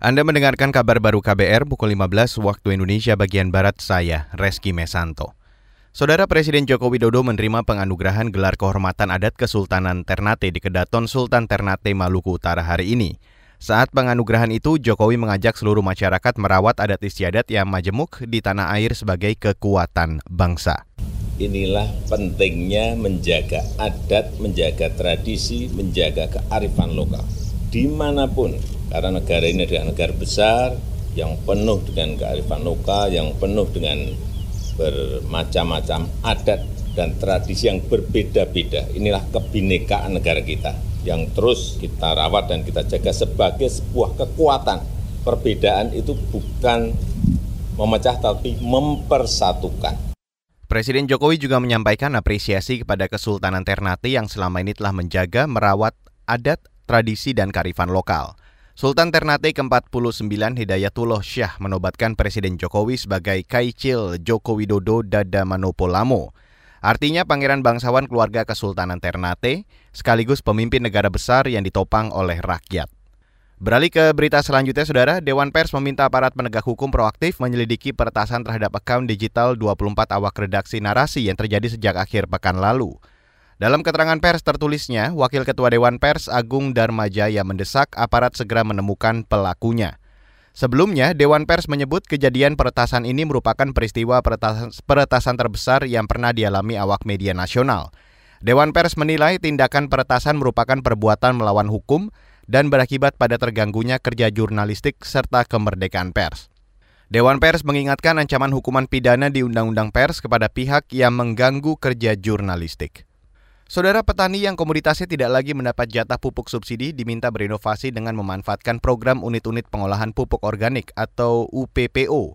Anda mendengarkan kabar baru KBR pukul 15 waktu Indonesia bagian Barat saya, Reski Mesanto. Saudara Presiden Joko Widodo menerima penganugerahan gelar kehormatan adat Kesultanan Ternate di Kedaton Sultan Ternate Maluku Utara hari ini. Saat penganugerahan itu, Jokowi mengajak seluruh masyarakat merawat adat istiadat yang majemuk di tanah air sebagai kekuatan bangsa. Inilah pentingnya menjaga adat, menjaga tradisi, menjaga kearifan lokal. Di mana pun karena negara ini adalah negara besar yang penuh dengan kearifan lokal, yang penuh dengan bermacam-macam adat dan tradisi yang berbeda-beda. Inilah kebinekaan negara kita yang terus kita rawat dan kita jaga sebagai sebuah kekuatan. Perbedaan itu bukan memecah tapi mempersatukan. Presiden Jokowi juga menyampaikan apresiasi kepada Kesultanan Ternate yang selama ini telah menjaga, merawat adat, tradisi, dan karifan lokal. Sultan Ternate ke-49 Hidayatullah Syah menobatkan Presiden Jokowi sebagai Kaicil Joko Widodo Dada Manopolamo. Artinya pangeran bangsawan keluarga Kesultanan Ternate sekaligus pemimpin negara besar yang ditopang oleh rakyat. Beralih ke berita selanjutnya, Saudara, Dewan Pers meminta aparat penegak hukum proaktif menyelidiki peretasan terhadap akun digital 24 awak redaksi narasi yang terjadi sejak akhir pekan lalu. Dalam keterangan pers tertulisnya, Wakil Ketua Dewan Pers Agung Darmajaya mendesak aparat segera menemukan pelakunya. Sebelumnya, Dewan Pers menyebut kejadian peretasan ini merupakan peristiwa peretasan, peretasan terbesar yang pernah dialami awak media nasional. Dewan Pers menilai tindakan peretasan merupakan perbuatan melawan hukum dan berakibat pada terganggunya kerja jurnalistik serta kemerdekaan pers. Dewan Pers mengingatkan ancaman hukuman pidana di Undang-Undang Pers kepada pihak yang mengganggu kerja jurnalistik. Saudara petani yang komoditasnya tidak lagi mendapat jatah pupuk subsidi diminta berinovasi dengan memanfaatkan program unit-unit pengolahan pupuk organik atau UPPO.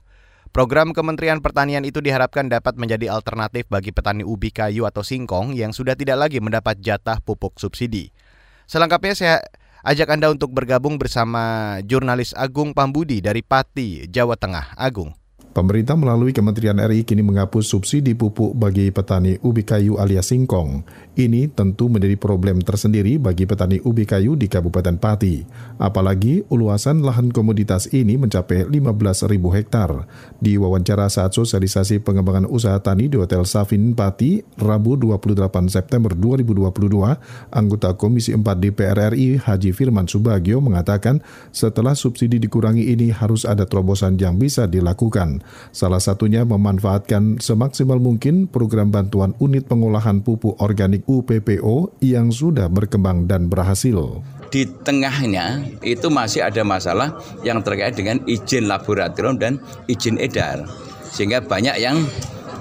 Program Kementerian Pertanian itu diharapkan dapat menjadi alternatif bagi petani ubi kayu atau singkong yang sudah tidak lagi mendapat jatah pupuk subsidi. Selengkapnya saya ajak Anda untuk bergabung bersama jurnalis Agung Pambudi dari Pati, Jawa Tengah. Agung. Pemerintah melalui Kementerian RI kini menghapus subsidi pupuk bagi petani ubi kayu alias singkong. Ini tentu menjadi problem tersendiri bagi petani ubi kayu di Kabupaten Pati. Apalagi uluasan lahan komoditas ini mencapai 15.000 hektar. Di wawancara saat sosialisasi pengembangan usaha tani di Hotel Safin Pati, Rabu 28 September 2022, anggota Komisi 4 DPR RI Haji Firman Subagio mengatakan setelah subsidi dikurangi ini harus ada terobosan yang bisa dilakukan. Salah satunya memanfaatkan semaksimal mungkin program bantuan unit pengolahan pupuk organik UPPO yang sudah berkembang dan berhasil. Di tengahnya itu masih ada masalah yang terkait dengan izin laboratorium dan izin edar. Sehingga banyak yang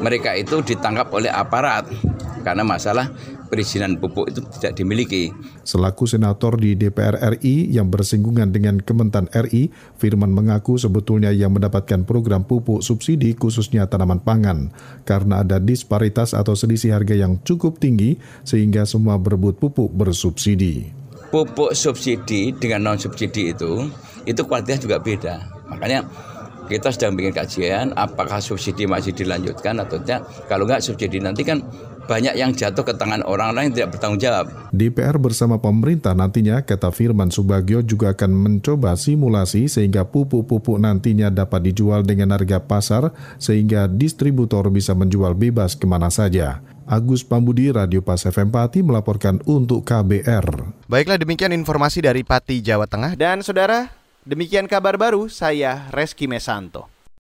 mereka itu ditangkap oleh aparat karena masalah perizinan pupuk itu tidak dimiliki. Selaku senator di DPR RI yang bersinggungan dengan Kementan RI, Firman mengaku sebetulnya yang mendapatkan program pupuk subsidi khususnya tanaman pangan karena ada disparitas atau selisih harga yang cukup tinggi sehingga semua berebut pupuk bersubsidi. Pupuk subsidi dengan non subsidi itu itu kualitasnya juga beda. Makanya kita sedang bikin kajian apakah subsidi masih dilanjutkan atau tidak. Kalau nggak subsidi nanti kan banyak yang jatuh ke tangan orang lain tidak bertanggung jawab. DPR bersama pemerintah nantinya, kata Firman Subagio juga akan mencoba simulasi sehingga pupuk-pupuk nantinya dapat dijual dengan harga pasar sehingga distributor bisa menjual bebas ke mana saja. Agus Pambudi, Radio Pas FM Pati melaporkan untuk KBR. Baiklah demikian informasi dari Pati, Jawa Tengah. Dan saudara, demikian kabar baru saya Reski Mesanto.